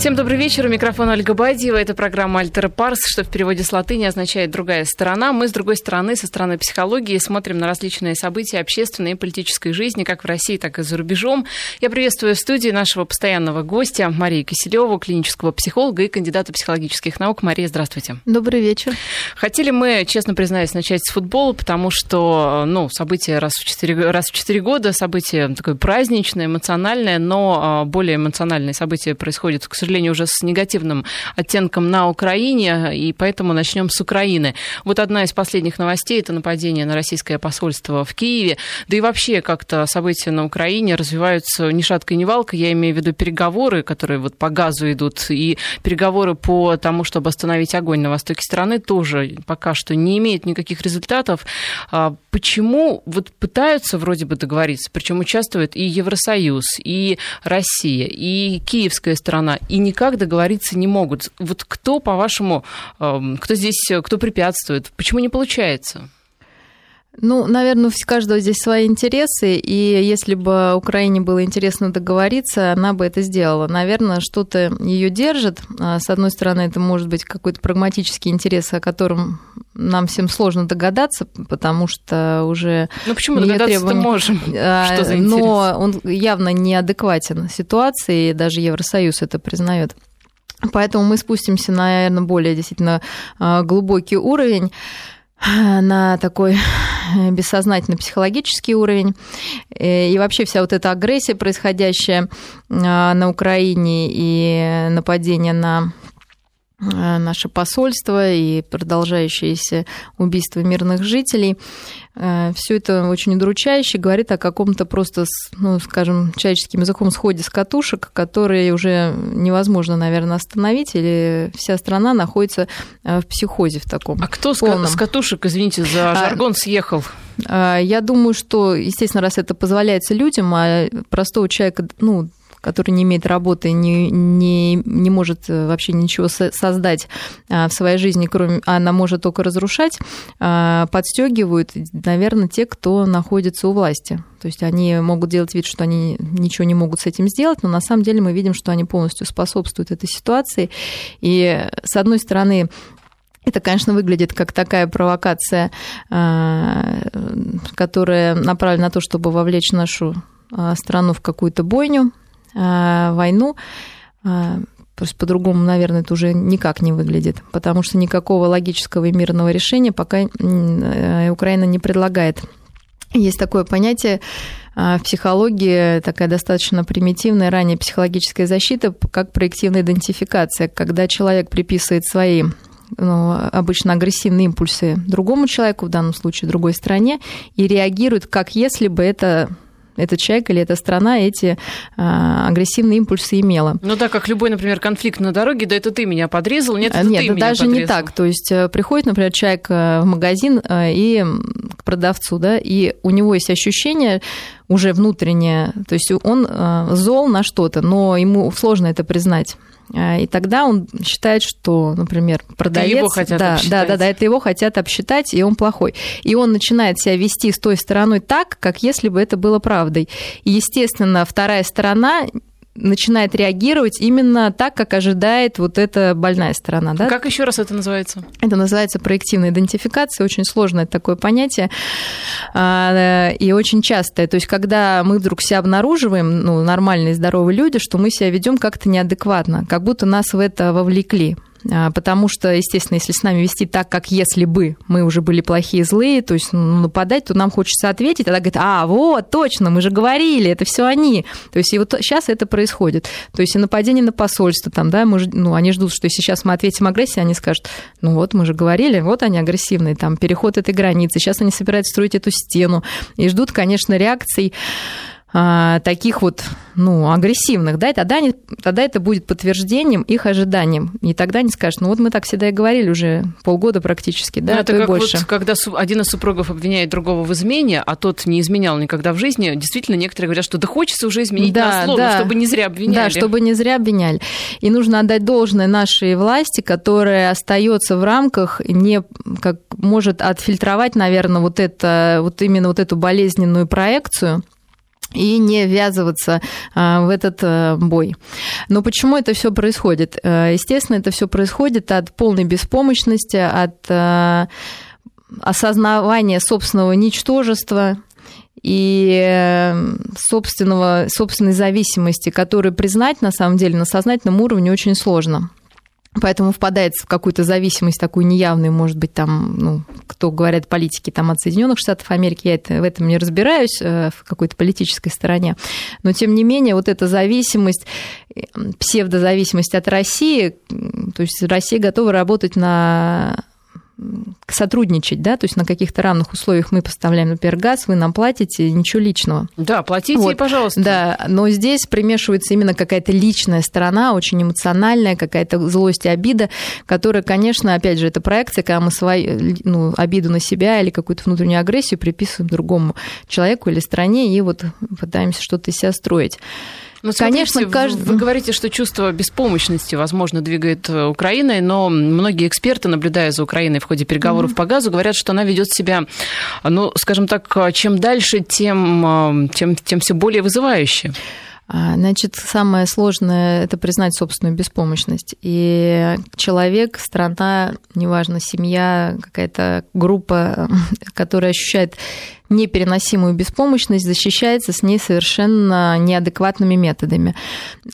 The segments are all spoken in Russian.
Всем добрый вечер. У микрофона Ольга Бадьева. Это программа «Альтера Парс», что в переводе с латыни означает «другая сторона». Мы, с другой стороны, со стороны психологии, смотрим на различные события общественной и политической жизни, как в России, так и за рубежом. Я приветствую в студии нашего постоянного гостя Марию Киселеву, клинического психолога и кандидата психологических наук. Мария, здравствуйте. Добрый вечер. Хотели мы, честно признаюсь, начать с футбола, потому что, ну, событие раз в 4, раз в 4 года, событие такое праздничное, эмоциональное, но а, более эмоциональные события происходят, к сожалению, сожалению, уже с негативным оттенком на Украине, и поэтому начнем с Украины. Вот одна из последних новостей – это нападение на российское посольство в Киеве. Да и вообще как-то события на Украине развиваются ни шаткой, ни валкой. Я имею в виду переговоры, которые вот по газу идут, и переговоры по тому, чтобы остановить огонь на востоке страны, тоже пока что не имеют никаких результатов. А почему вот пытаются вроде бы договориться, причем участвует и Евросоюз, и Россия, и киевская сторона, и никак договориться не могут. Вот кто, по-вашему, эм, кто здесь, кто препятствует? Почему не получается? Ну, наверное, у каждого здесь свои интересы, и если бы Украине было интересно договориться, она бы это сделала. Наверное, что-то ее держит. А, с одной стороны, это может быть какой-то прагматический интерес, о котором нам всем сложно догадаться, потому что уже... Ну, почему догадаться требования... можем? А, что за интерес? Но он явно неадекватен ситуации, и даже Евросоюз это признает. Поэтому мы спустимся, наверное, более действительно а, глубокий уровень на такой бессознательно психологический уровень. Э, и вообще вся вот эта агрессия, происходящая а, на Украине и нападение на а, наше посольство и продолжающееся убийство мирных жителей. Э, Все это очень удручающе, говорит о каком-то просто, ну, скажем, человеческим языком сходе с катушек, которые уже невозможно, наверное, остановить, или вся страна находится э, в психозе в таком. А кто полном. с катушек, извините за а, жаргон, съехал? А, я думаю, что, естественно, раз это позволяется людям, а простого человека, ну, который не имеет работы, не, не, не может э, вообще ничего создать а, в своей жизни, кроме, она может только разрушать, а, подстегивают, наверное, те, кто находится у власти. То есть они могут делать вид, что они ничего не могут с этим сделать, но на самом деле мы видим, что они полностью способствуют этой ситуации. И, с одной стороны, это, конечно, выглядит как такая провокация, а, которая направлена на то, чтобы вовлечь нашу страну в какую-то бойню, войну, э, Просто по-другому, наверное, это уже никак не выглядит, потому что никакого логического и мирного решения пока э, Украина не предлагает. Есть такое понятие в психологии, такая достаточно примитивная ранее психологическая защита, как проективная идентификация, когда человек приписывает свои ну, обычно агрессивные импульсы другому человеку, в данном случае другой стране, и реагирует, как если бы это этот человек или эта страна эти а, агрессивные импульсы имела. Ну да, как любой, например, конфликт на дороге, да это ты меня подрезал, нет, это нет, ты меня даже подрезал. не так. То есть э, приходит, например, человек э, в магазин э, и к продавцу, да, и у него есть ощущение уже внутреннее, то есть он зол на что-то, но ему сложно это признать. А, и тогда он считает, что, например, продавец... Это его хотят да, обсчитать. Да, да, да, это его хотят обсчитать, и он плохой. И он начинает себя вести с той стороной так, как если бы это было правдой. И, естественно, вторая сторона начинает реагировать именно так, как ожидает вот эта больная сторона. Да? Как еще раз это называется? Это называется проективная идентификация, очень сложное такое понятие а, и очень частое. То есть, когда мы вдруг себя обнаруживаем, ну, нормальные, здоровые люди, что мы себя ведем как-то неадекватно, как будто нас в это вовлекли. А, потому что, естественно, если с нами вести так, как если бы мы уже были плохие, злые, то есть ну, нападать, то нам хочется ответить, тогда говорит, а, вот, точно, мы же говорили, это все они. То есть и вот сейчас это происходит. То есть и нападение на посольство, там, да, мы, ну, они ждут, что если сейчас мы ответим агрессией, они скажут, ну вот, мы же говорили, вот они агрессивные, там, переход этой границы, сейчас они собираются строить эту стену, и ждут, конечно, реакций а, таких вот, ну, агрессивных, да, и тогда, они, тогда это будет подтверждением их ожиданиям. И тогда они скажут, ну вот мы так всегда и говорили уже полгода практически, да, ну, это как больше. Вот, когда один из супругов обвиняет другого в измене, а тот не изменял никогда в жизни, действительно некоторые говорят, что да хочется уже изменить да, на да, чтобы не зря обвиняли. Да, чтобы не зря обвиняли. И нужно отдать должное нашей власти, которая остается в рамках, не как может отфильтровать, наверное, вот это, вот именно вот эту болезненную проекцию, и не ввязываться в этот бой. Но почему это все происходит? Естественно, это все происходит от полной беспомощности, от осознавания собственного ничтожества, и собственного, собственной зависимости, которую признать на самом деле на сознательном уровне очень сложно. Поэтому впадает в какую-то зависимость такую неявную, может быть, там, ну, кто говорят политики там от Соединенных Штатов Америки, я это, в этом не разбираюсь, э, в какой-то политической стороне. Но, тем не менее, вот эта зависимость, э, псевдозависимость от России, то есть Россия готова работать на сотрудничать, да, то есть на каких-то равных условиях мы поставляем, например, газ, вы нам платите, ничего личного. Да, платите, вот. пожалуйста. Да, но здесь примешивается именно какая-то личная сторона, очень эмоциональная, какая-то злость и обида, которая, конечно, опять же, это проекция, когда мы свою ну, обиду на себя или какую-то внутреннюю агрессию приписываем другому человеку или стране и вот пытаемся что-то из себя строить. Ну, Конечно, каждый... Вы говорите, что чувство беспомощности, возможно, двигает э, Украиной, но многие эксперты, наблюдая за Украиной в ходе переговоров mm-hmm. по газу, говорят, что она ведет себя, ну, скажем так, чем дальше, тем, э, тем, тем все более вызывающе. А, значит, самое сложное – это признать собственную беспомощность. И человек, страна, неважно, семья, какая-то группа, которая ощущает непереносимую беспомощность защищается с ней совершенно неадекватными методами.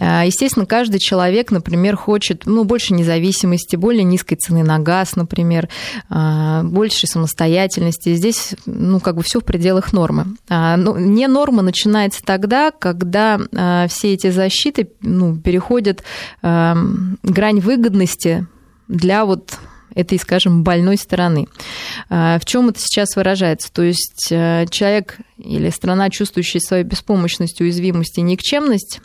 А, естественно, каждый человек, например, хочет ну, больше независимости, более низкой цены на газ, например, а, больше самостоятельности. Здесь ну, как бы все в пределах нормы. А, но не норма начинается тогда, когда все эти защиты ну, переходят грань выгодности для вот этой, скажем, больной стороны. А, в чем это сейчас выражается? То есть э, человек или страна, чувствующая свою беспомощность, уязвимость и никчемность,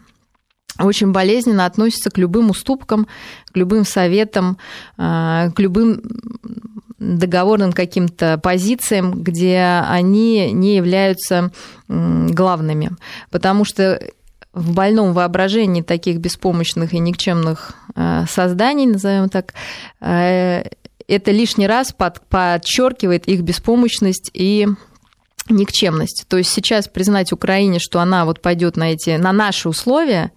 очень болезненно относится к любым уступкам, к любым советам, а, к любым договорным каким-то позициям, где они не являются главными. Потому что в больном воображении таких беспомощных и никчемных э, созданий, назовем так, э, это лишний раз под, подчеркивает их беспомощность и никчемность. То есть сейчас признать Украине, что она вот пойдет на эти, на наши условия,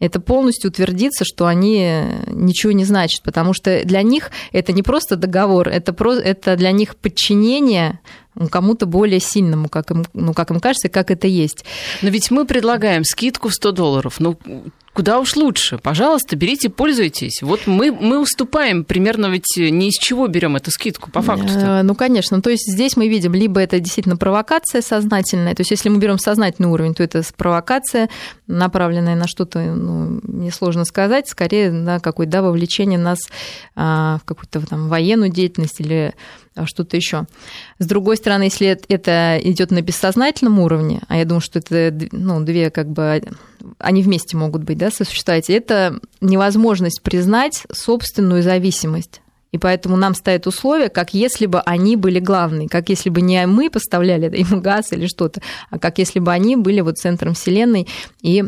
это полностью утвердится, что они ничего не значат, потому что для них это не просто договор, это, про, это для них подчинение кому-то более сильному, как им, ну, как им кажется, как это есть. Но ведь мы предлагаем скидку в 100 долларов. Ну, куда уж лучше. Пожалуйста, берите, пользуйтесь. Вот мы, мы уступаем примерно ведь не из чего берем эту скидку, по факту. -то. Э, ну, конечно. То есть здесь мы видим, либо это действительно провокация сознательная, то есть если мы берем сознательный уровень, то это провокация, направленная на что-то, ну, несложно сказать, скорее на какое-то да, вовлечение нас а, в какую-то там военную деятельность или а что-то еще. С другой стороны, если это идет на бессознательном уровне, а я думаю, что это ну, две как бы они вместе могут быть, да, сосуществовать, это невозможность признать собственную зависимость. И поэтому нам ставят условия, как если бы они были главные, как если бы не мы поставляли им газ или что-то, а как если бы они были вот центром Вселенной и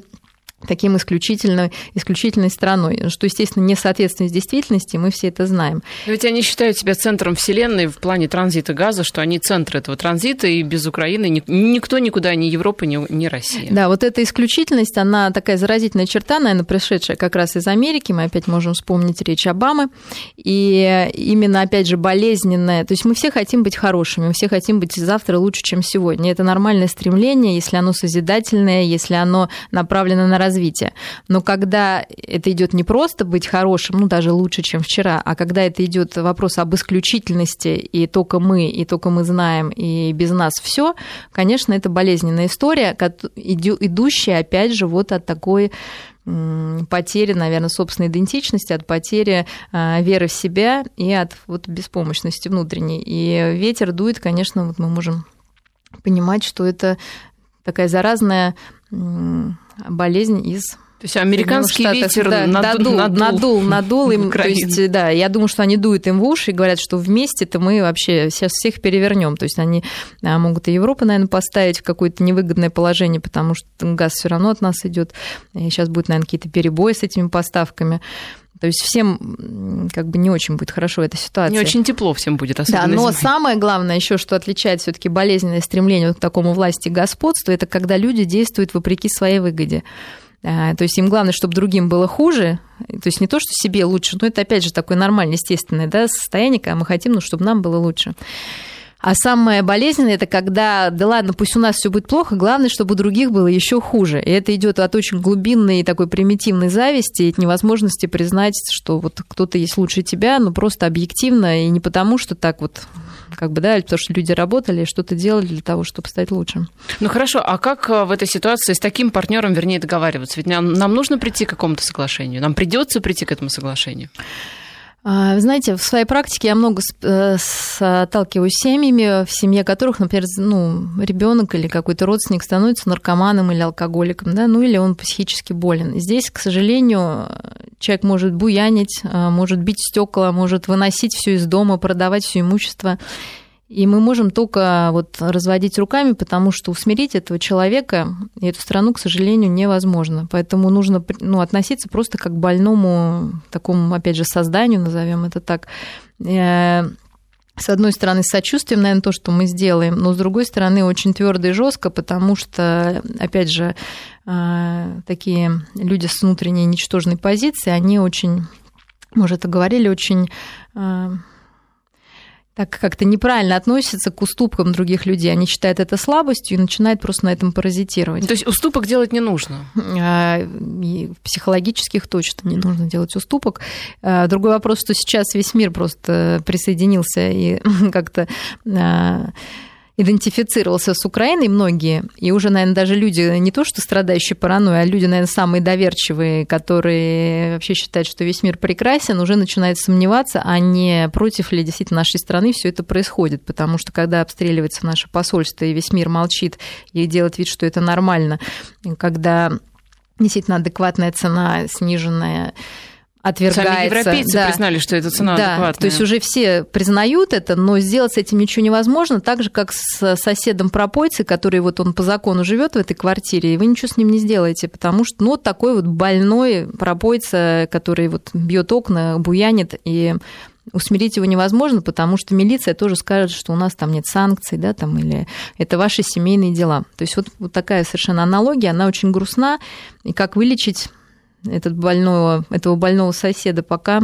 таким исключительной, исключительной страной, что, естественно, не соответствует действительности, мы все это знаем. Но ведь они считают себя центром Вселенной в плане транзита газа, что они центр этого транзита, и без Украины никто никуда, ни Европа, ни, ни Россия. Да, вот эта исключительность, она такая заразительная черта, наверное, пришедшая как раз из Америки, мы опять можем вспомнить речь Обамы, и именно, опять же, болезненная, то есть мы все хотим быть хорошими, мы все хотим быть завтра лучше, чем сегодня. Это нормальное стремление, если оно созидательное, если оно направлено на развития. Но когда это идет не просто быть хорошим, ну даже лучше, чем вчера, а когда это идет вопрос об исключительности, и только мы, и только мы знаем, и без нас все, конечно, это болезненная история, идущая, опять же, вот от такой потери, наверное, собственной идентичности, от потери а, веры в себя и от вот беспомощности внутренней. И ветер дует, конечно, вот мы можем понимать, что это такая заразная болезнь из то есть американский ветер да, надул, надул, надул, надул им. То есть, да, я думаю, что они дуют им в уши и говорят, что вместе-то мы вообще сейчас всех перевернем. То есть они а, могут и Европу, наверное, поставить в какое-то невыгодное положение, потому что газ все равно от нас идет. Сейчас будет, наверное, какие-то перебои с этими поставками. То есть всем как бы не очень будет хорошо эта ситуация. Не очень тепло всем будет, особенно Да, но зимой. самое главное еще, что отличает все-таки болезненное стремление к такому власти и господству, это когда люди действуют вопреки своей выгоде. А, то есть им главное, чтобы другим было хуже, то есть не то, что себе лучше, но это опять же такое нормальное, естественное да, состояние, когда мы хотим, ну, чтобы нам было лучше. А самое болезненное это когда, да ладно, пусть у нас все будет плохо, главное, чтобы у других было еще хуже. И это идет от очень глубинной такой примитивной зависти, и от невозможности признать, что вот кто-то есть лучше тебя, но просто объективно, и не потому, что так вот как бы, да, потому что люди работали, что-то делали для того, чтобы стать лучше. Ну хорошо, а как э, в этой ситуации с таким партнером, вернее, договариваться? Ведь нам, нам нужно прийти к какому-то соглашению, нам придется прийти к этому соглашению. А, знаете, в своей практике я много э, сталкиваюсь с семьями, в семье которых, например, ну, ребенок или какой-то родственник становится наркоманом или алкоголиком, да, ну или он психически болен. Здесь, к сожалению, человек может буянить, э, может бить стекла, может выносить все из дома, продавать все имущество. И мы можем только вот разводить руками, потому что усмирить этого человека и эту страну, к сожалению, невозможно. Поэтому нужно ну, относиться просто как к больному такому, опять же, созданию, назовем это так. Э, с одной стороны, с сочувствием, наверное, то, что мы сделаем, но с другой стороны, очень твердо и жестко, потому что, опять же, э, такие люди с внутренней ничтожной позицией, они очень, мы уже это говорили, очень э, так как-то неправильно относятся к уступкам других людей. Они считают это слабостью и начинают просто на этом паразитировать. То есть уступок делать не нужно? А, и психологических точно не нужно делать уступок. А, другой вопрос, что сейчас весь мир просто присоединился и как-то а, идентифицировался с Украиной многие, и уже, наверное, даже люди, не то что страдающие паранойей, а люди, наверное, самые доверчивые, которые вообще считают, что весь мир прекрасен, уже начинают сомневаться, а не против ли действительно нашей страны все это происходит, потому что когда обстреливается наше посольство, и весь мир молчит и делает вид, что это нормально, когда действительно адекватная цена, сниженная отвергается. Сами европейцы да. признали, что эта цена да, адекватная. То есть уже все признают это, но сделать с этим ничего невозможно, так же, как с соседом пропойцей, который вот он по закону живет в этой квартире, и вы ничего с ним не сделаете, потому что, ну, такой вот больной пропойца, который вот бьет окна, буянит, и усмирить его невозможно, потому что милиция тоже скажет, что у нас там нет санкций, да, там, или это ваши семейные дела. То есть вот, вот такая совершенно аналогия, она очень грустна, и как вылечить этот больного, этого больного соседа, пока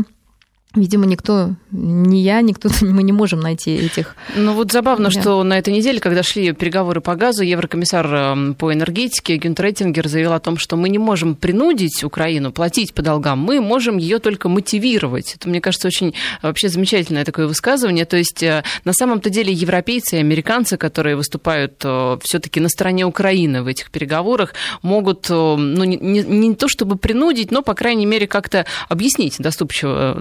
Видимо, никто, ни я, никто, мы не можем найти этих. Ну вот забавно, да. что на этой неделе, когда шли переговоры по газу, еврокомиссар эм, по энергетике Гюнтер Эттингер заявил о том, что мы не можем принудить Украину платить по долгам, мы можем ее только мотивировать. Это, мне кажется, очень вообще замечательное такое высказывание. То есть э, на самом-то деле европейцы и американцы, которые выступают э, все-таки на стороне Украины в этих переговорах, могут, э, ну не, не, не то чтобы принудить, но, по крайней мере, как-то объяснить доступчиво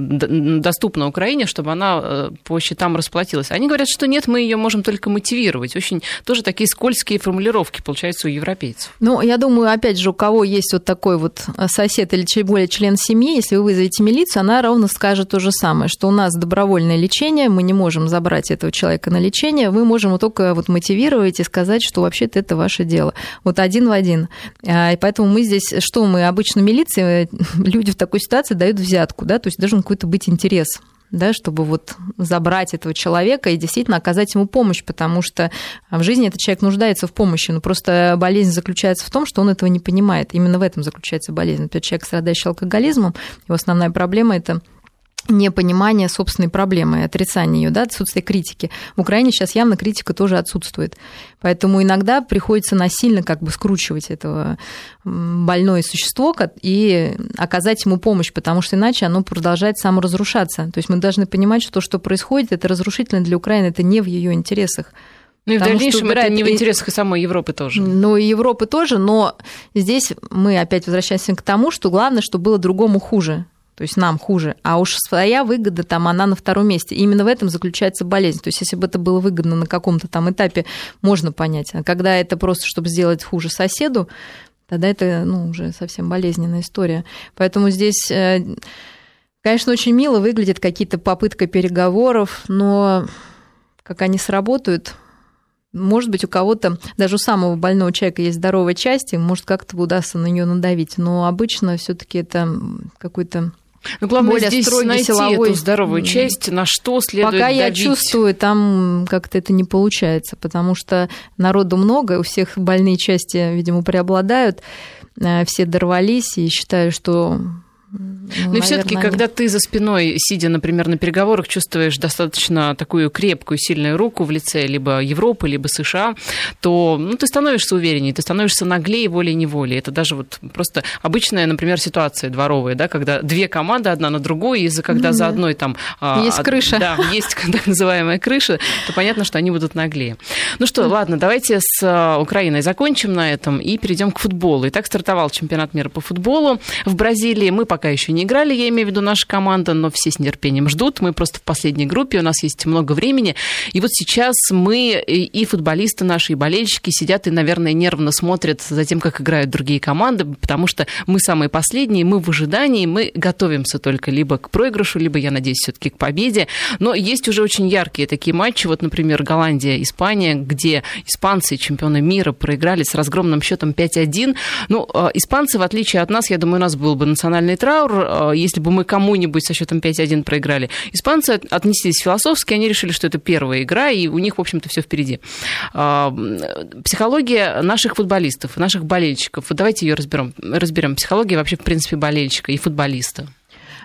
доступна Украине, чтобы она э, по счетам расплатилась. Они говорят, что нет, мы ее можем только мотивировать. Очень тоже такие скользкие формулировки получаются у европейцев. Ну, я думаю, опять же, у кого есть вот такой вот э, сосед или чуть более член семьи, если вы вызовете милицию, она ровно скажет то же самое, что у нас добровольное лечение, мы не можем забрать этого человека на лечение, мы можем только вот мотивировать и сказать, что вообще-то это ваше дело. Вот один в один. А, и поэтому мы здесь, что мы обычно милиции, люди в такой ситуации дают взятку, да, то есть должен какой-то быть интерес да, чтобы вот забрать этого человека и действительно оказать ему помощь, потому что в жизни этот человек нуждается в помощи, но просто болезнь заключается в том, что он этого не понимает. Именно в этом заключается болезнь. Например, человек, страдающий алкоголизмом, его основная проблема – это непонимание собственной проблемы, отрицание ее, да, отсутствие критики. В Украине сейчас явно критика тоже отсутствует. Поэтому иногда приходится насильно как бы скручивать этого больное существо и оказать ему помощь, потому что иначе оно продолжает саморазрушаться. То есть мы должны понимать, что то, что происходит, это разрушительно для Украины, это не в ее интересах. Ну и в дальнейшем это не в интересах и самой Европы тоже. Ну и Европы тоже, но здесь мы опять возвращаемся к тому, что главное, что было другому хуже то есть нам хуже, а уж своя выгода там, она на втором месте. И именно в этом заключается болезнь. То есть если бы это было выгодно на каком-то там этапе, можно понять. А когда это просто, чтобы сделать хуже соседу, тогда это ну, уже совсем болезненная история. Поэтому здесь, э, конечно, очень мило выглядят какие-то попытки переговоров, но как они сработают, может быть, у кого-то, даже у самого больного человека есть здоровая часть, и может как-то удастся на нее надавить. Но обычно все-таки это какой-то Но главное более здесь строгий найти силовой... эту здоровую часть, на что следует Пока давить. я чувствую, там как-то это не получается, потому что народу много, у всех больные части, видимо, преобладают, э, все дорвались, и считаю, что ну, и все-таки, когда ты за спиной, сидя, например, на переговорах, чувствуешь достаточно такую крепкую, сильную руку в лице либо Европы, либо США, то ну, ты становишься увереннее, ты становишься наглее волей-неволей. Это даже вот просто обычная, например, ситуация дворовая, да, когда две команды одна на другую, из-за когда mm-hmm. за одной там... А, есть крыша. Да, есть так называемая крыша, то понятно, что они будут наглее. Ну что, mm-hmm. ладно, давайте с а, Украиной закончим на этом и перейдем к футболу. Итак, стартовал чемпионат мира по футболу в Бразилии. Мы пока еще не играли, я имею в виду наша команда, но все с нетерпением ждут. Мы просто в последней группе, у нас есть много времени. И вот сейчас мы и футболисты наши, и болельщики сидят и, наверное, нервно смотрят за тем, как играют другие команды, потому что мы самые последние, мы в ожидании, мы готовимся только либо к проигрышу, либо, я надеюсь, все-таки к победе. Но есть уже очень яркие такие матчи. Вот, например, Голландия, Испания, где испанцы, чемпионы мира, проиграли с разгромным счетом 5-1. Ну, а, испанцы, в отличие от нас, я думаю, у нас был бы национальный траур, траур, э, если бы мы кому-нибудь со счетом 5-1 проиграли. Испанцы отнеслись философски, они решили, что это первая игра, и у них, в общем-то, все впереди. А, психология наших футболистов, наших болельщиков. Вот давайте ее разберем. разберем. Психология вообще, в принципе, болельщика и футболиста.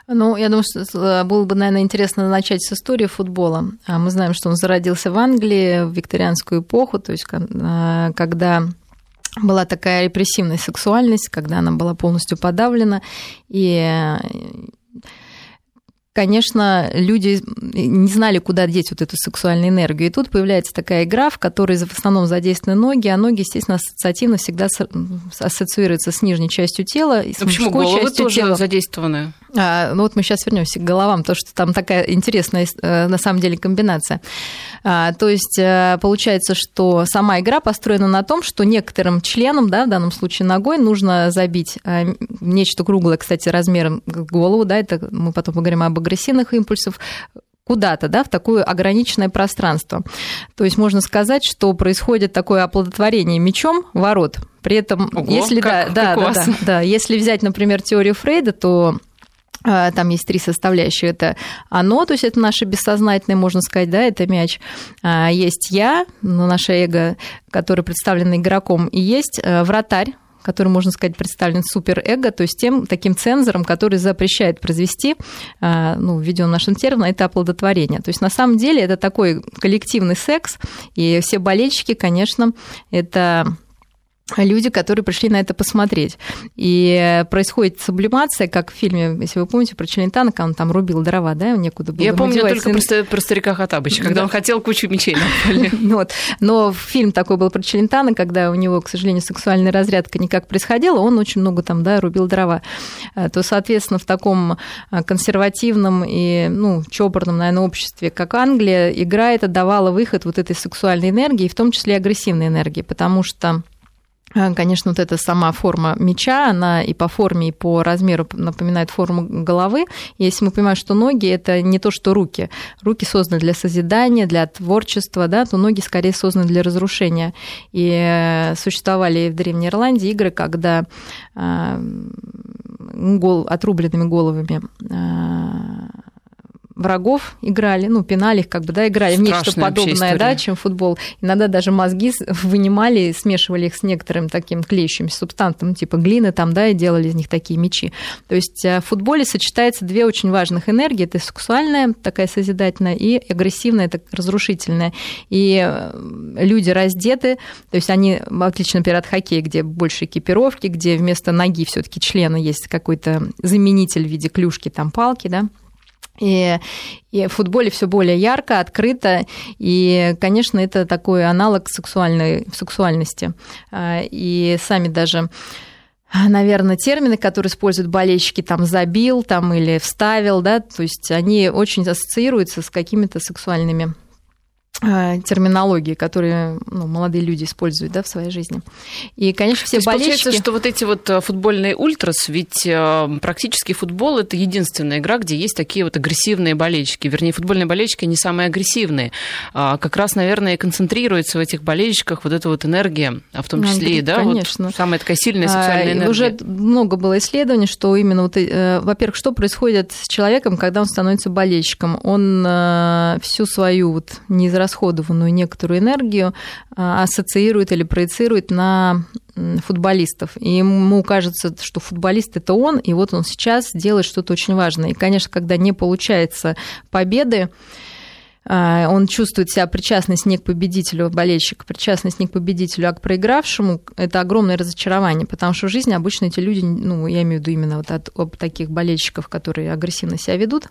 Ну, я думаю, что э, было бы, наверное, интересно начать с истории футбола. А мы знаем, что он зародился в Англии в викторианскую эпоху, то есть э, когда была такая репрессивная сексуальность, когда она была полностью подавлена, и конечно, люди не знали, куда деть вот эту сексуальную энергию. И тут появляется такая игра, в которой в основном задействованы ноги, а ноги, естественно, ассоциативно всегда ассоциируются с нижней частью тела и с Почему головы частью тоже тела. задействованы? А, ну вот мы сейчас вернемся к головам, то что там такая интересная э, на самом деле комбинация. А, то есть э, получается, что сама игра построена на том, что некоторым членам, да, в данном случае ногой, нужно забить э, нечто круглое, кстати, размером голову, да, это мы потом поговорим об агрессивных импульсах, куда-то, да, в такое ограниченное пространство. То есть можно сказать, что происходит такое оплодотворение мечом ворот. При этом, Ого, если как, да, как да, да, да, да, если взять, например, теорию Фрейда, то там есть три составляющие. Это оно, то есть это наше бессознательное, можно сказать, да, это мяч. А, есть я, ну, наше эго, которое представлено игроком, и есть э, вратарь, который, можно сказать, представлен суперэго, то есть тем таким цензором, который запрещает произвести, а, ну, введен нашим термином, это оплодотворение. То есть на самом деле это такой коллективный секс, и все болельщики, конечно, это люди, которые пришли на это посмотреть. И происходит сублимация, как в фильме, если вы помните, про Челентана, когда он там рубил дрова, да, некуда было Я помню только про, про старика Хатабыча, когда да. он хотел кучу мечей на вот. Но фильм такой был про Челентана, когда у него, к сожалению, сексуальная разрядка никак происходила, он очень много там, да, рубил дрова. А, то, соответственно, в таком а, консервативном и, ну, чопорном, наверное, обществе, как Англия, игра это давала выход вот этой сексуальной энергии, в том числе агрессивной энергии, потому что конечно, вот эта сама форма меча, она и по форме, и по размеру напоминает форму головы. Если мы понимаем, что ноги – это не то, что руки. Руки созданы для созидания, для творчества, да, то ноги скорее созданы для разрушения. И э, существовали в Древней Ирландии игры, когда гол, отрубленными головами врагов играли, ну, пинали их, как бы, да, играли Страшная в нечто подобное, да, чем футбол. Иногда даже мозги вынимали, смешивали их с некоторым таким клеющимся субстантом, типа глины там, да, и делали из них такие мечи. То есть э, в футболе сочетается две очень важных энергии. Это сексуальная, такая созидательная, и агрессивная, это разрушительная. И э, люди раздеты, то есть они, отлично, например, от хоккея, где больше экипировки, где вместо ноги все таки члена есть какой-то заменитель в виде клюшки, там, палки, да, и, и в футболе все более ярко, открыто, и, конечно, это такой аналог сексуальной, сексуальности. А, и сами даже наверное, термины, которые используют болельщики, там, забил, там, или вставил, да, то есть они очень ассоциируются с какими-то сексуальными терминологии, которые ну, молодые люди используют да, в своей жизни. И, конечно, все То болельщики... Получается, что вот эти вот э, футбольные ультрас, ведь э, практически футбол – это единственная игра, где есть такие вот агрессивные болельщики. Вернее, футбольные болельщики не самые агрессивные. А как раз, наверное, концентрируется в этих болельщиках вот эта вот энергия, а в том числе, да, конечно. Вот самая такая сильная сексуальная энергия. Уже много было исследований, что именно вот, во-первых, что происходит с человеком, когда он становится болельщиком? Он всю свою вот неизрасходованную израсходованную некоторую энергию а, ассоциирует или проецирует на футболистов. И ему кажется, что футболист это он, и вот он сейчас делает что-то очень важное. И, конечно, когда не получается победы, а, он чувствует себя причастность не к победителю, болельщик, причастность не к победителю, а к проигравшему, это огромное разочарование, потому что в жизни обычно эти люди, ну, я имею в виду именно вот от, от таких болельщиков, которые агрессивно себя ведут,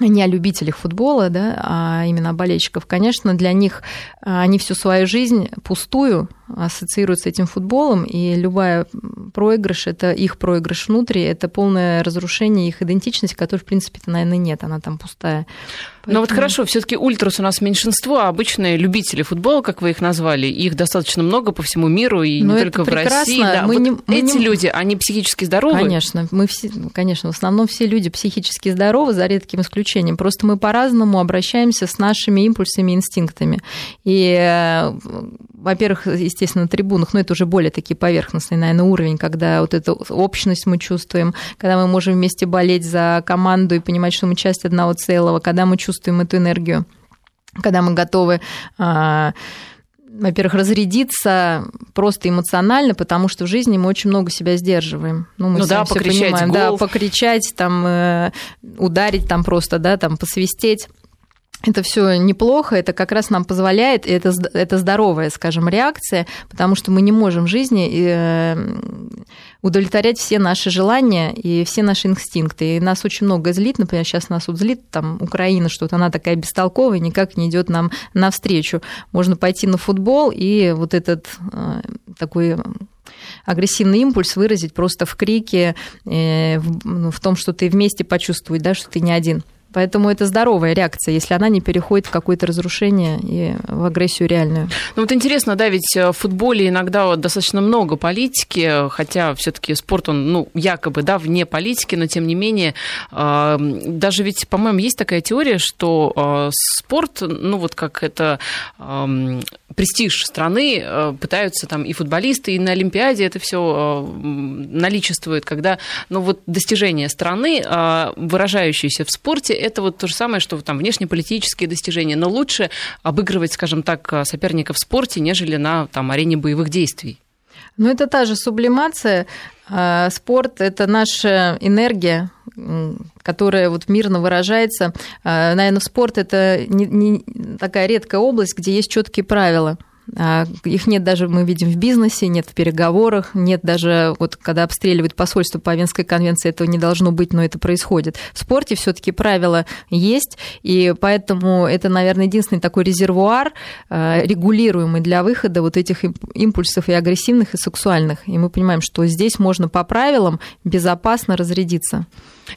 не о любителях футбола, да, а именно о болельщиков, конечно, для них а, они всю свою жизнь пустую ассоциируют с этим футболом, и любая проигрыш, это их проигрыш внутри, это полное разрушение их идентичности, которой, в принципе-то, наверное, нет, она там пустая. Поэтому... Но вот хорошо, все таки ультрас у нас меньшинство, а обычные любители футбола, как вы их назвали, их достаточно много по всему миру, и Но не только в России. Да. Мы вот не, мы эти не... люди, они психически здоровы? Конечно, мы все, конечно, в основном все люди психически здоровы, за редким исключением. Просто мы по-разному обращаемся с нашими импульсами и инстинктами. И, э, во-первых, естественно, на трибунах, но это уже более такие поверхностный, наверное, уровень, когда вот эту общность мы чувствуем, когда мы можем вместе болеть за команду и понимать, что мы часть одного целого, когда мы чувствуем эту энергию, когда мы готовы а, во-первых, разрядиться просто эмоционально, потому что в жизни мы очень много себя сдерживаем. Ну, мы ну да, покричать понимаем, да, покричать, там, э, ударить там просто, да, там, посвистеть это все неплохо, это как раз нам позволяет, это, это здоровая, скажем, реакция, потому что мы не можем в жизни э, удовлетворять все наши желания и все наши инстинкты. И нас очень много злит, например, сейчас нас вот злит там Украина, что-то она такая бестолковая, никак не идет нам навстречу. Можно пойти на футбол и вот этот э, такой агрессивный импульс выразить просто в крике, э, ну, в том, что ты вместе почувствовать, да, что ты не один. Поэтому это здоровая реакция, если она не переходит в какое-то разрушение и в агрессию реальную. Ну вот интересно, да, ведь в футболе иногда вот достаточно много политики, хотя все-таки спорт, он, ну, якобы, да, вне политики, но тем не менее, а, даже ведь, по-моему, есть такая теория, что а, спорт, ну вот как это престиж страны э, пытаются там и футболисты, и на Олимпиаде это все э, наличествует, когда ну, вот достижения страны, э, выражающиеся в спорте, это вот то же самое, что там внешнеполитические достижения, но лучше обыгрывать, скажем так, соперников в спорте, нежели на там, арене боевых действий. Ну, это та же сублимация. Спорт – это наша энергия, которая вот мирно выражается. Наверное, спорт – это не, не такая редкая область, где есть четкие правила. А, их нет даже, мы видим, в бизнесе, нет в переговорах, нет даже, вот когда обстреливают посольство по Венской конвенции, этого не должно быть, но это происходит. В спорте все таки правила есть, и поэтому это, наверное, единственный такой резервуар, а, регулируемый для выхода вот этих импульсов и агрессивных, и сексуальных. И мы понимаем, что здесь можно по правилам безопасно разрядиться.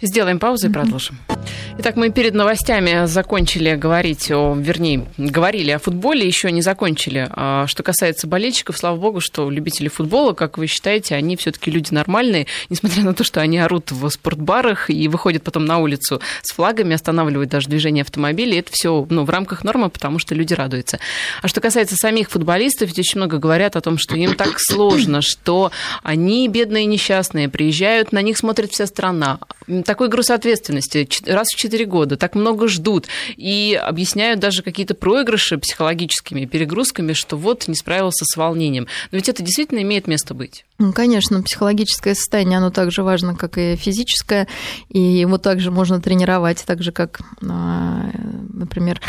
Сделаем паузу и продолжим. Итак, мы перед новостями закончили говорить о, вернее, говорили о футболе, еще не закончили. А что касается болельщиков, слава богу, что любители футбола, как вы считаете, они все-таки люди нормальные, несмотря на то, что они орут в спортбарах и выходят потом на улицу с флагами, останавливают даже движение автомобилей. Это все ну, в рамках нормы, потому что люди радуются. А что касается самих футболистов, ведь очень много говорят о том, что им так сложно, что они бедные несчастные, приезжают, на них смотрит вся страна такой груз ответственности раз в 4 года, так много ждут и объясняют даже какие-то проигрыши психологическими перегрузками, что вот не справился с волнением. Но ведь это действительно имеет место быть. Ну, конечно, психологическое состояние, оно так же важно, как и физическое, и его также можно тренировать, так же, как, а, например,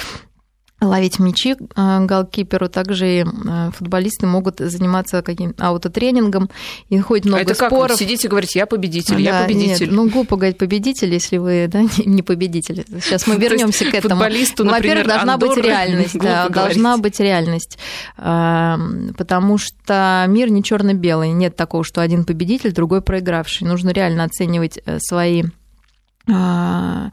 ловить мячи э, голкиперу, также и э, футболисты могут заниматься каким-то аутотренингом, и ходит много а это споров. Как? Сидите и говорите, я победитель, да, я победитель. Нет, ну, глупо говорить победитель, если вы да, не победитель. Сейчас мы вернемся к этому. Футболисту, Во-первых, должна быть реальность. Да, должна быть реальность. Потому что мир не черно белый Нет такого, что один победитель, другой проигравший. Нужно реально оценивать э, свои а,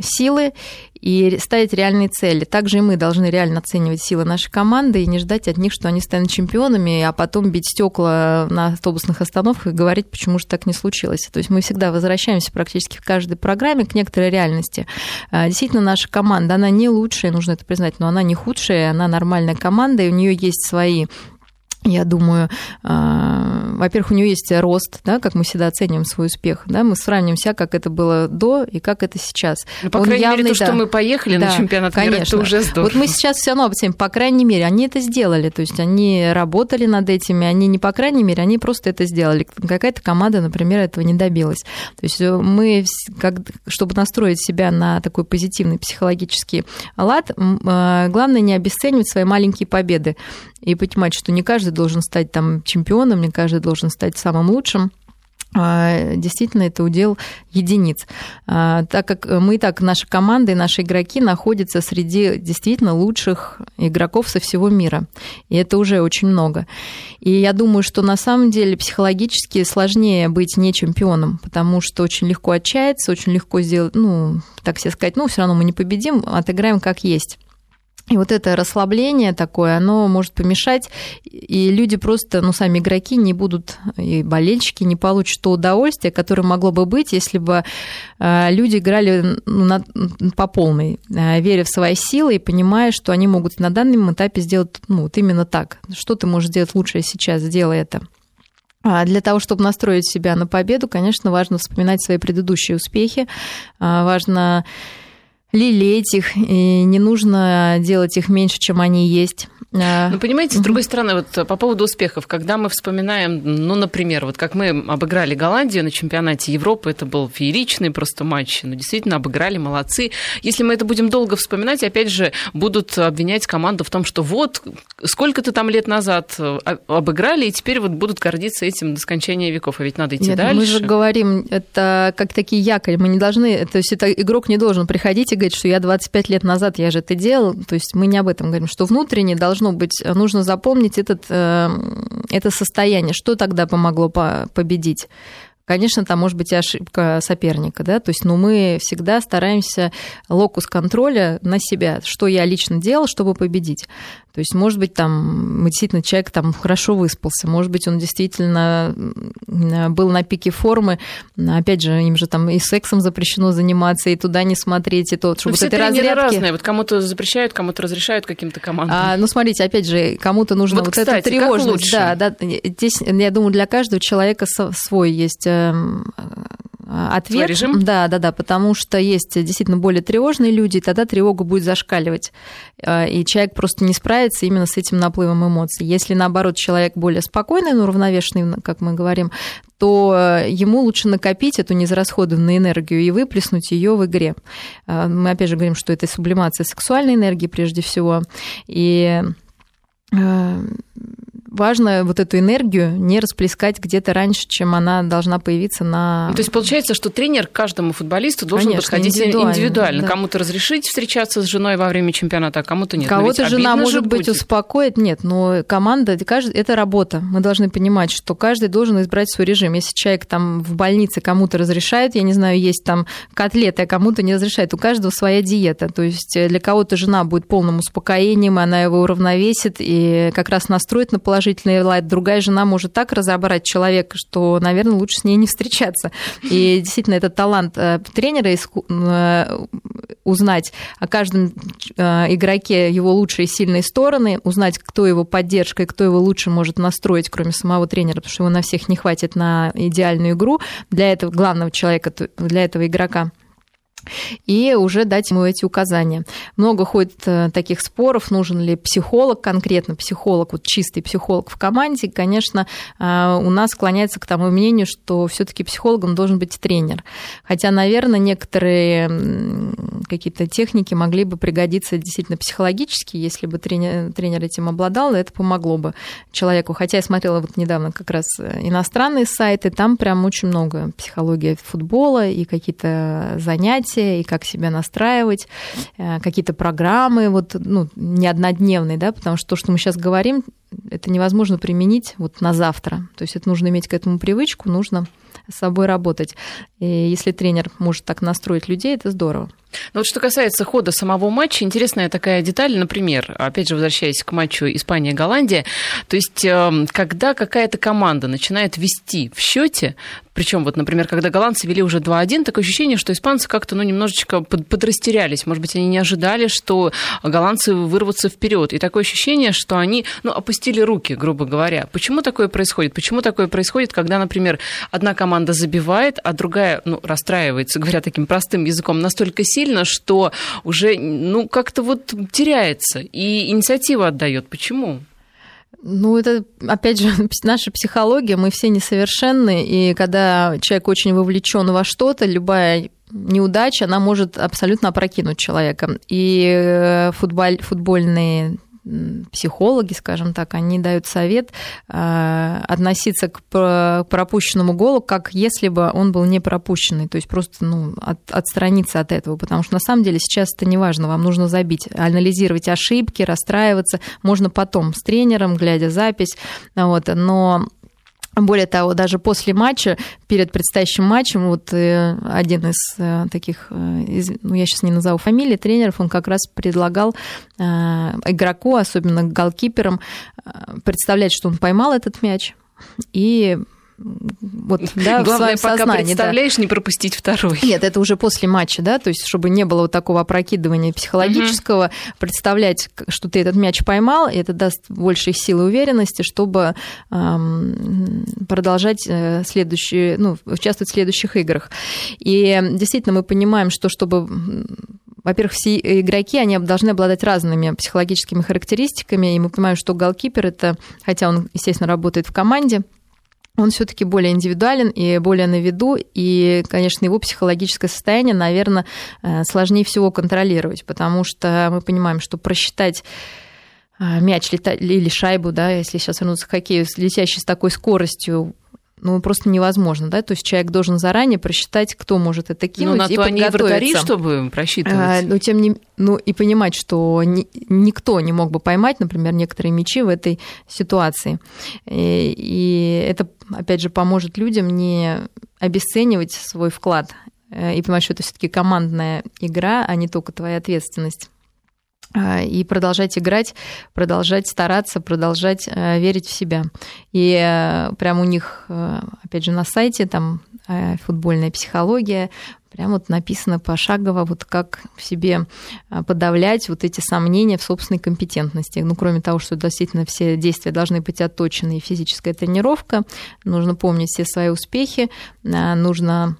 силы и ставить реальные цели. Также и мы должны реально оценивать силы нашей команды и не ждать от них, что они станут чемпионами, а потом бить стекла на автобусных остановках и говорить, почему же так не случилось. То есть мы всегда возвращаемся практически в каждой программе к некоторой реальности. А, действительно, наша команда, она не лучшая, нужно это признать, но она не худшая, она нормальная команда, и у нее есть свои я думаю, а, во-первых, у нее есть рост, да, как мы всегда оцениваем свой успех, да, мы сравним себя, как это было до и как это сейчас. Ну, по Он крайней явный, мере, то, да. что мы поехали да, на чемпионат конечно. мира, это уже здорово. Вот мы сейчас все равно оценим, по крайней мере, они это сделали, то есть они работали над этими, они не по крайней мере, они просто это сделали. Какая-то команда, например, этого не добилась. То есть э, мы, как, чтобы настроить себя на такой позитивный психологический лад, э, главное не обесценивать свои маленькие победы и понимать, что не каждый должен стать там чемпионом, не каждый должен стать самым лучшим а, действительно это удел единиц. А, так как мы и так, наша команда и наши игроки находятся среди действительно лучших игроков со всего мира. И это уже очень много. И я думаю, что на самом деле психологически сложнее быть не чемпионом, потому что очень легко отчаяться, очень легко сделать, ну, так все сказать, ну, все равно мы не победим, отыграем как есть. И вот это расслабление такое, оно может помешать, и люди просто, ну, сами игроки не будут, и болельщики не получат то удовольствие, которое могло бы быть, если бы э, люди играли ну, на, по полной, э, веря в свои силы и понимая, что они могут на данном этапе сделать ну, вот именно так. Что ты можешь сделать лучше сейчас, сделай это. А для того, чтобы настроить себя на победу, конечно, важно вспоминать свои предыдущие успехи, а, важно лелеять их, и не нужно делать их меньше, чем они есть. Ну, понимаете, с другой стороны, вот по поводу успехов, когда мы вспоминаем, ну, например, вот как мы обыграли Голландию на чемпионате Европы, это был фееричный просто матч, ну, действительно, обыграли, молодцы. Если мы это будем долго вспоминать, опять же, будут обвинять команду в том, что вот, сколько-то там лет назад а, обыграли, и теперь вот будут гордиться этим до скончания веков, а ведь надо идти Нет, дальше. мы же говорим, это как такие якорь, мы не должны, то есть это игрок не должен приходить и говорить, что я 25 лет назад, я же это делал, то есть мы не об этом говорим, что внутренне должно должно быть, нужно запомнить этот, э, это состояние. Что тогда помогло победить? Конечно, там может быть ошибка соперника, да, то есть, но мы всегда стараемся локус контроля на себя, что я лично делал, чтобы победить. То есть, может быть, там действительно человек там хорошо выспался, может быть, он действительно был на пике формы. Опять же, им же там и сексом запрещено заниматься, и туда не смотреть, и то, чтобы ну, вот этой разрядки... разные. Вот кому-то запрещают, кому-то разрешают каким-то командам. А, ну, смотрите, опять же, кому-то нужно вот, вот кстати, эта тревожность. Да, да. Здесь, я думаю, для каждого человека свой есть эм, ответ. Свой режим? Да, да, да, потому что есть действительно более тревожные люди, и тогда тревога будет зашкаливать. Э, и человек просто не справится именно с этим наплывом эмоций. Если, наоборот, человек более спокойный, но уравновешенный, как мы говорим, то э, ему лучше накопить эту незарасходованную энергию и выплеснуть ее в игре. Э, мы опять же говорим, что это сублимация сексуальной энергии прежде всего. И важно вот эту энергию не расплескать где-то раньше, чем она должна появиться на... Ну, то есть получается, что тренер каждому футболисту должен Конечно, подходить индивидуально. индивидуально. Да. Кому-то разрешить встречаться с женой во время чемпионата, а кому-то нет. Кого-то жена, может быть, будет. успокоит. Нет, но команда, это работа. Мы должны понимать, что каждый должен избрать свой режим. Если человек там в больнице кому-то разрешает, я не знаю, есть там котлеты, а кому-то не разрешает, у каждого своя диета. То есть для кого-то жена будет полным успокоением, она его уравновесит и как раз настроит на положение положительный лайт, другая жена может так разобрать человека, что, наверное, лучше с ней не встречаться. И действительно, это талант э, тренера э, узнать о каждом э, игроке его лучшие и сильные стороны, узнать, кто его поддержка и кто его лучше может настроить, кроме самого тренера, потому что его на всех не хватит на идеальную игру для этого главного человека, для этого игрока и уже дать ему эти указания. Много ходит э, таких споров, нужен ли психолог, конкретно психолог, вот чистый психолог в команде. Конечно, э, у нас склоняется к тому мнению, что все-таки психологом должен быть тренер. Хотя, наверное, некоторые какие-то техники могли бы пригодиться действительно психологически, если бы тренер, тренер этим обладал, это помогло бы человеку. Хотя я смотрела вот недавно как раз иностранные сайты, там прям очень много психологии футбола и какие-то занятия занятия и как себя настраивать, э, какие-то программы, вот, ну, не однодневные, да, потому что то, что мы сейчас говорим, это невозможно применить вот на завтра. То есть это нужно иметь к этому привычку, нужно с собой работать. И если тренер может так настроить людей, это здорово. Ну вот что касается хода самого матча, интересная такая деталь, например, опять же, возвращаясь к матчу Испания-Голландия, то есть эм, когда какая-то команда начинает вести в счете, причем вот, например, когда голландцы вели уже 2-1, такое ощущение, что испанцы как-то, ну, немножечко под, подрастерялись. Может быть, они не ожидали, что голландцы вырвутся вперед. И такое ощущение, что они, ну, опустили руки, грубо говоря. Почему такое происходит? Почему такое происходит, когда, например, одна команда забивает, а другая, ну, расстраивается, говоря таким простым языком, настолько сильно, что уже, ну, как-то вот теряется и инициативу отдает. Почему? Ну, это, опять же, наша психология, мы все несовершенны, и когда человек очень вовлечен во что-то, любая неудача, она может абсолютно опрокинуть человека. И э, футболь, футбольные психологи, скажем так, они дают совет э, относиться к пропущенному голу, как если бы он был не пропущенный, то есть просто ну, от, отстраниться от этого, потому что на самом деле сейчас это не важно, вам нужно забить, анализировать ошибки, расстраиваться, можно потом с тренером, глядя запись, вот, но более того, даже после матча, перед предстоящим матчем, вот э, один из э, таких, э, ну, я сейчас не назову фамилии, тренеров, он как раз предлагал игроку, особенно голкиперам, представлять, что он поймал этот мяч и вот, да, Главное, в пока сознании, представляешь, да. не пропустить второй. Нет, это уже после матча, да, то есть чтобы не было вот такого опрокидывания психологического, угу. представлять, что ты этот мяч поймал, и это даст больше силы и уверенности, чтобы эм, продолжать э, следующие, ну, участвовать в следующих играх. И действительно мы понимаем, что чтобы во-первых, все игроки, они должны обладать разными психологическими характеристиками, и мы понимаем, что голкипер это, хотя он, естественно, работает в команде, он все-таки более индивидуален и более на виду, и, конечно, его психологическое состояние, наверное, э, сложнее всего контролировать, потому что мы понимаем, что просчитать э, мяч или шайбу, да, если сейчас вернуться к хоккею, летящий с такой скоростью, ну, просто невозможно, да, то есть человек должен заранее просчитать, кто может это кинуть ну, на и то они вратари, чтобы просчитывать. А, но тем не ну, и понимать, что ни, никто не мог бы поймать, например, некоторые мячи в этой ситуации. И, и это, опять же, поможет людям не обесценивать свой вклад э, и понимать, что это все-таки командная игра, а не только твоя ответственность. А, и продолжать играть, продолжать стараться, продолжать э, верить в себя. И э, прямо у них, э, опять же, на сайте там футбольная психология, прям вот написано пошагово, вот как в себе подавлять вот эти сомнения в собственной компетентности. Ну, кроме того, что действительно все действия должны быть отточены, и физическая тренировка, нужно помнить все свои успехи, нужно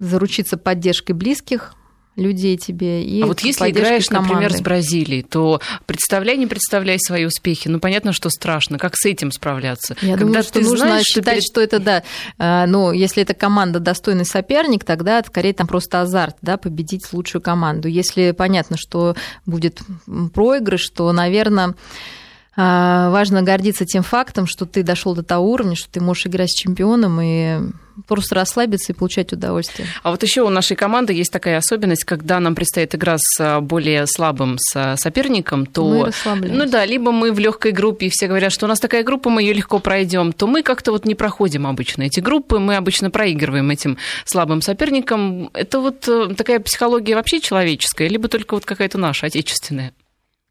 заручиться поддержкой близких, людей тебе. И а вот если играешь, команды. например, с Бразилией, то представляй, не представляй свои успехи. Ну, понятно, что страшно. Как с этим справляться? Я Когда думаю, что нужно знаешь, считать, что, перед... что это, да, а, ну, если эта команда достойный соперник, тогда скорее там просто азарт, да, победить лучшую команду. Если понятно, что будет проигрыш, то, наверное, важно гордиться тем фактом, что ты дошел до того уровня, что ты можешь играть с чемпионом и просто расслабиться и получать удовольствие. А вот еще у нашей команды есть такая особенность, когда нам предстоит игра с а, более слабым соперником, то мы ну да, либо мы в легкой группе, и все говорят, что у нас такая группа, мы ее легко пройдем, то мы как-то вот не проходим обычно эти группы, мы обычно проигрываем этим слабым соперникам. Это вот э, такая психология вообще человеческая, либо только вот какая-то наша отечественная?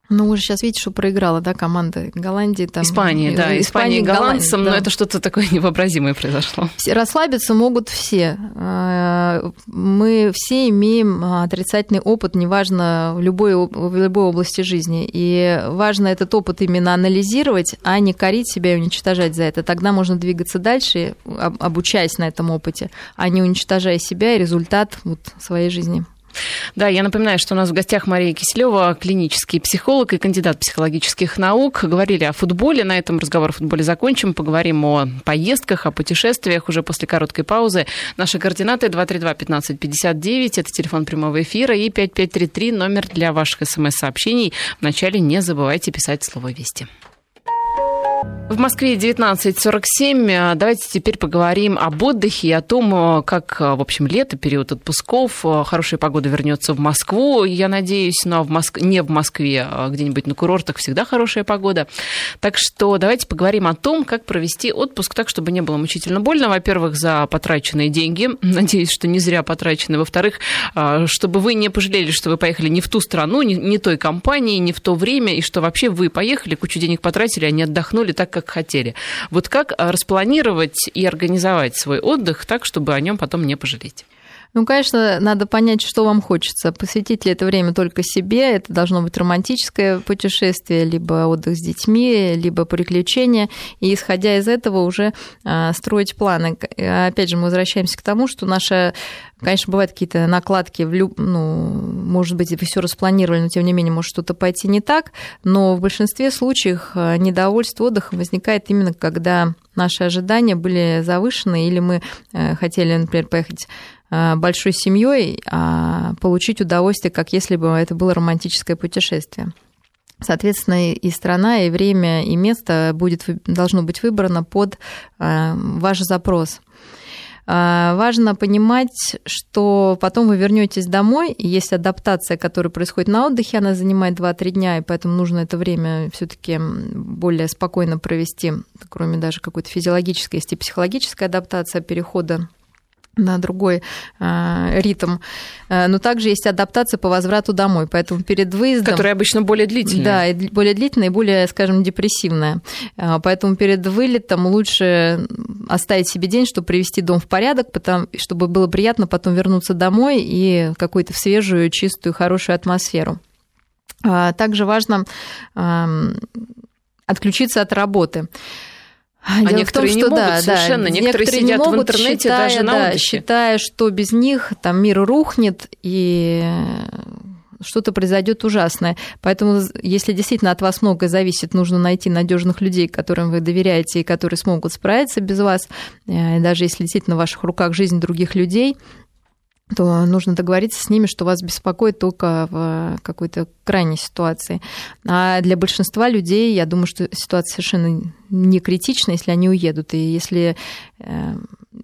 Ну, уже сейчас видите, что проиграла, да, команда Голландии. Там, Испания, да, Испания голландцам, да. но это что-то такое невообразимое произошло. Расслабиться могут все. А, мы все имеем отрицательный опыт, неважно, в любой, в любой области жизни. И важно этот опыт именно анализировать, а не корить себя и уничтожать за это. Тогда можно двигаться дальше, обучаясь на этом опыте, а не уничтожая себя и результат вот своей жизни. Да, я напоминаю, что у нас в гостях Мария Киселева, клинический психолог и кандидат психологических наук. Говорили о футболе. На этом разговор о футболе закончим. Поговорим о поездках, о путешествиях уже после короткой паузы. Наши координаты 232-1559. Это телефон прямого эфира и 5533 номер для ваших смс-сообщений. Вначале не забывайте писать слово «Вести». В Москве 19.47. Давайте теперь поговорим об отдыхе и о том, как, в общем, лето, период отпусков, хорошая погода вернется в Москву, я надеюсь, но в Моск... не в Москве, а где-нибудь на курортах всегда хорошая погода. Так что давайте поговорим о том, как провести отпуск так, чтобы не было мучительно больно. Во-первых, за потраченные деньги. Надеюсь, что не зря потрачены. Во-вторых, чтобы вы не пожалели, что вы поехали не в ту страну, не той компании, не в то время, и что вообще вы поехали, кучу денег потратили, а не отдохнули так, как хотели. Вот как а, распланировать и организовать свой отдых так, чтобы о нем потом не пожалеть? Ну, конечно, надо понять, что вам хочется. Посвятить ли это время только себе, это должно быть романтическое путешествие, либо отдых с детьми, либо приключения. И исходя из этого уже а, строить планы. Опять же, мы возвращаемся к тому, что наша Конечно, бывают какие-то накладки, в люб... ну, может быть, вы все распланировали, но тем не менее может что-то пойти не так, но в большинстве случаев а, недовольство отдыхом возникает именно когда наши ожидания были завышены, или мы э, хотели, например, поехать Э, большой семьей, а получить удовольствие, как если бы это было романтическое путешествие. Соответственно, и страна, и время, и место будет, должно быть выбрано под э, ваш запрос. Э, важно понимать, что потом вы вернетесь домой, и есть адаптация, которая происходит на отдыхе, она занимает 2-3 дня, и поэтому нужно это время все-таки более спокойно провести, кроме даже какой-то физиологической, есть и психологическая адаптация перехода на другой э, ритм. Э, но также есть адаптация по возврату домой, поэтому перед выездом... Которая обычно более длительная. Да, и более длительная и более, скажем, депрессивная. Э, поэтому перед вылетом лучше оставить себе день, чтобы привести дом в порядок, потому, чтобы было приятно потом вернуться домой и какую-то свежую, чистую, хорошую атмосферу. Также важно эм, отключиться от работы. А Дело некоторые том, что, не могут да, совершенно. Да, некоторые, некоторые сидят не могут, в интернете считая, даже на да, отдыхе. Считая, что без них там мир рухнет и что-то произойдет ужасное. Поэтому, если действительно от вас многое зависит, нужно найти надежных людей, которым вы доверяете и которые смогут справиться без вас. Э, даже если действительно в ваших руках жизнь других людей, то нужно договориться с ними, что вас беспокоит только в какой-то крайней ситуации. А для большинства людей, я думаю, что ситуация совершенно не критична, если они уедут. И если э,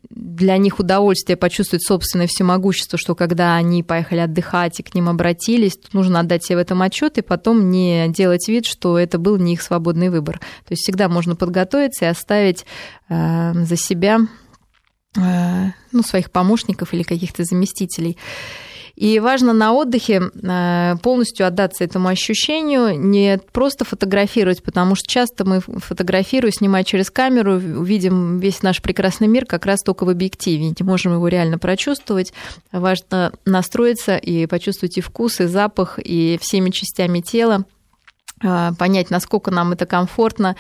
для них удовольствие почувствовать собственное всемогущество, что когда они поехали отдыхать и к ним обратились, то нужно отдать себе в этом отчет и потом не делать вид, что это был не их свободный выбор. То есть всегда можно подготовиться и оставить э, за себя ну, своих помощников или каких-то заместителей. И важно на отдыхе э, полностью отдаться этому ощущению, не просто фотографировать, потому что часто мы фотографируя, снимая через камеру, увидим весь наш прекрасный мир как раз только в объективе, не можем его реально прочувствовать. Важно настроиться и почувствовать и вкус, и запах, и всеми частями тела э, понять, насколько нам это комфортно,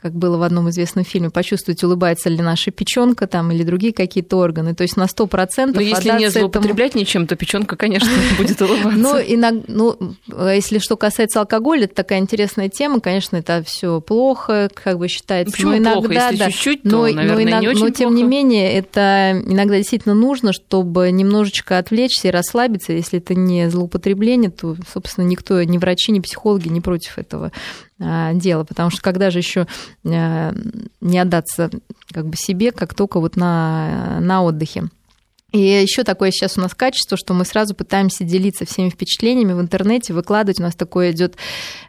как было в одном известном фильме, почувствовать, улыбается ли наша печенка там или другие какие-то органы. То есть на 100% Но если не злоупотреблять этому... ничем, то печенка, конечно, будет улыбаться. Ну, иногда, ну, если что касается алкоголя, это такая интересная тема. Конечно, это все плохо, как бы считается. Почему но иногда, плохо? Если да, чуть-чуть, то, но, наверное, но, иногда, не очень Но, тем плохо. не менее, это иногда действительно нужно, чтобы немножечко отвлечься и расслабиться. Если это не злоупотребление, то, собственно, никто, ни врачи, ни психологи не против этого а, дела, потому что когда же еще а, не отдаться как бы себе, как только вот на, на отдыхе. И еще такое сейчас у нас качество, что мы сразу пытаемся делиться всеми впечатлениями в интернете, выкладывать. У нас такое идет,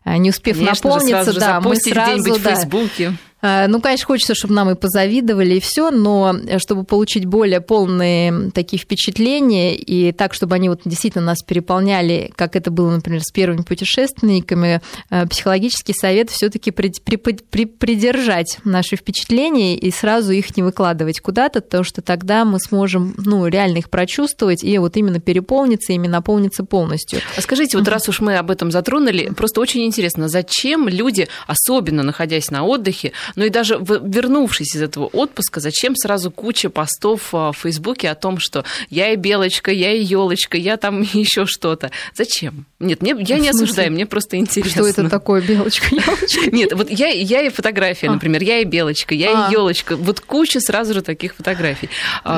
а, не успев Конечно наполниться, же, да, мы сразу, да, в Фейсбуке. А, ну, конечно, хочется, чтобы нам и позавидовали, и все, но э, чтобы получить более полные такие впечатления, и так, чтобы они вот действительно нас переполняли, как это было, например, с первыми путешественниками, э, психологический совет все таки при, при, при, придержать наши впечатления и сразу их не выкладывать куда-то, потому что тогда мы сможем ну, реально их прочувствовать и вот именно переполниться, ими наполниться полностью. А скажите, вот раз уж мы об этом затронули, просто очень интересно, зачем люди, особенно находясь на отдыхе, но и даже вернувшись из этого отпуска, зачем сразу куча постов в Фейсбуке о том, что я и белочка, я и елочка, я там еще что-то. Зачем? Нет, мне, я не осуждаю, мне просто интересно. Что это такое белочка, елочка? Нет, вот я, я и фотография, а. например, я и белочка, я а. и елочка. Вот куча сразу же таких фотографий.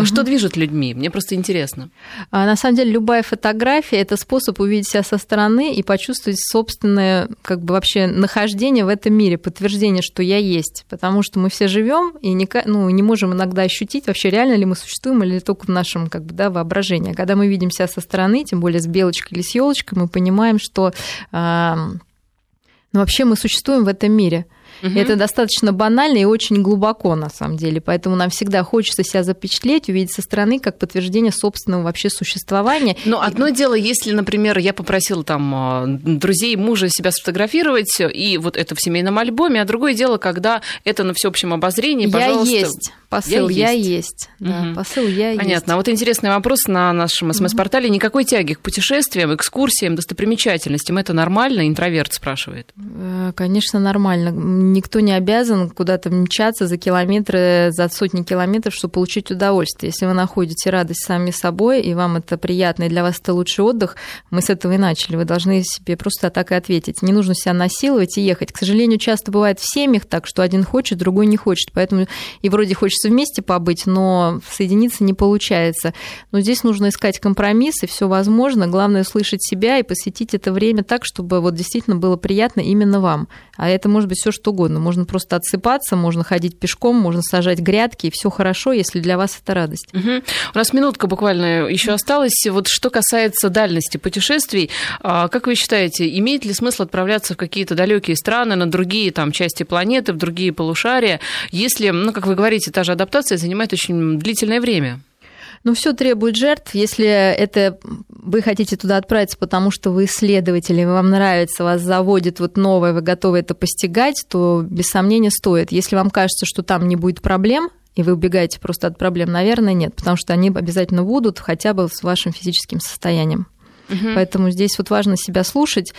Что движет людьми? Мне просто интересно. А, на самом деле, любая фотография это способ увидеть себя со стороны и почувствовать собственное, как бы вообще нахождение в этом мире, подтверждение, что я есть. Потому что мы все живем и не, ну, не можем иногда ощутить, вообще реально ли мы существуем или только в нашем как бы, да, воображении. Когда мы видим себя со стороны, тем более с белочкой или с елочкой, мы понимаем, что э, ну, вообще мы существуем в этом мире. Угу. Это достаточно банально и очень глубоко, на самом деле. Поэтому нам всегда хочется себя запечатлеть, увидеть со стороны как подтверждение собственного вообще существования. Но одно дело, если, например, я попросила там а, друзей мужа себя сфотографировать, и вот это в семейном альбоме, а другое дело, когда это на всеобщем обозрении, пожалуйста. Я есть. Посыл я, я есть. есть. Да, угу. Посыл я Понятно. есть. Понятно. А вот интересный вопрос на нашем СМС-портале. Никакой тяги к путешествиям, экскурсиям, достопримечательностям. Это нормально? Интроверт спрашивает. Э, конечно, нормально. Никто не обязан куда-то мчаться за километры, за сотни километров, чтобы получить удовольствие. Если вы находите радость сами собой, и вам это приятно, и для вас это лучший отдых, мы с этого и начали. Вы должны себе просто так и ответить. Не нужно себя насиловать и ехать. К сожалению, часто бывает в семьях так, что один хочет, другой не хочет. Поэтому и вроде хочется хочется вместе побыть, но соединиться не получается. Но здесь нужно искать компромиссы, все возможно. Главное услышать себя и посвятить это время так, чтобы вот действительно было приятно именно вам. А это может быть все что угодно. Можно просто отсыпаться, можно ходить пешком, можно сажать грядки, и все хорошо, если для вас это радость. Угу. У нас минутка буквально еще осталась. Вот что касается дальности путешествий, а, как вы считаете, имеет ли смысл отправляться в какие-то далекие страны, на другие там части планеты, в другие полушария, если, ну, как вы говорите, та же адаптация занимает очень длительное время? Ну, все требует жертв. Если это вы хотите туда отправиться, потому что вы исследователи, вам нравится, вас заводит вот новое, вы готовы это постигать, то без сомнения стоит. Если вам кажется, что там не будет проблем, и вы убегаете просто от проблем, наверное, нет, потому что они обязательно будут хотя бы с вашим физическим состоянием. Угу. Поэтому здесь вот важно себя слушать.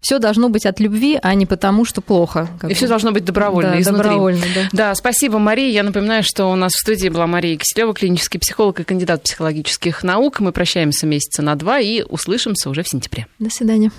Все должно быть от любви, а не потому, что плохо. И все должно быть добровольно, да, изнутри. Добровольно, да. да, спасибо, Мария. Я напоминаю, что у нас в студии была Мария Киселева, клинический психолог и кандидат психологических наук. Мы прощаемся месяца на два и услышимся уже в сентябре. До свидания.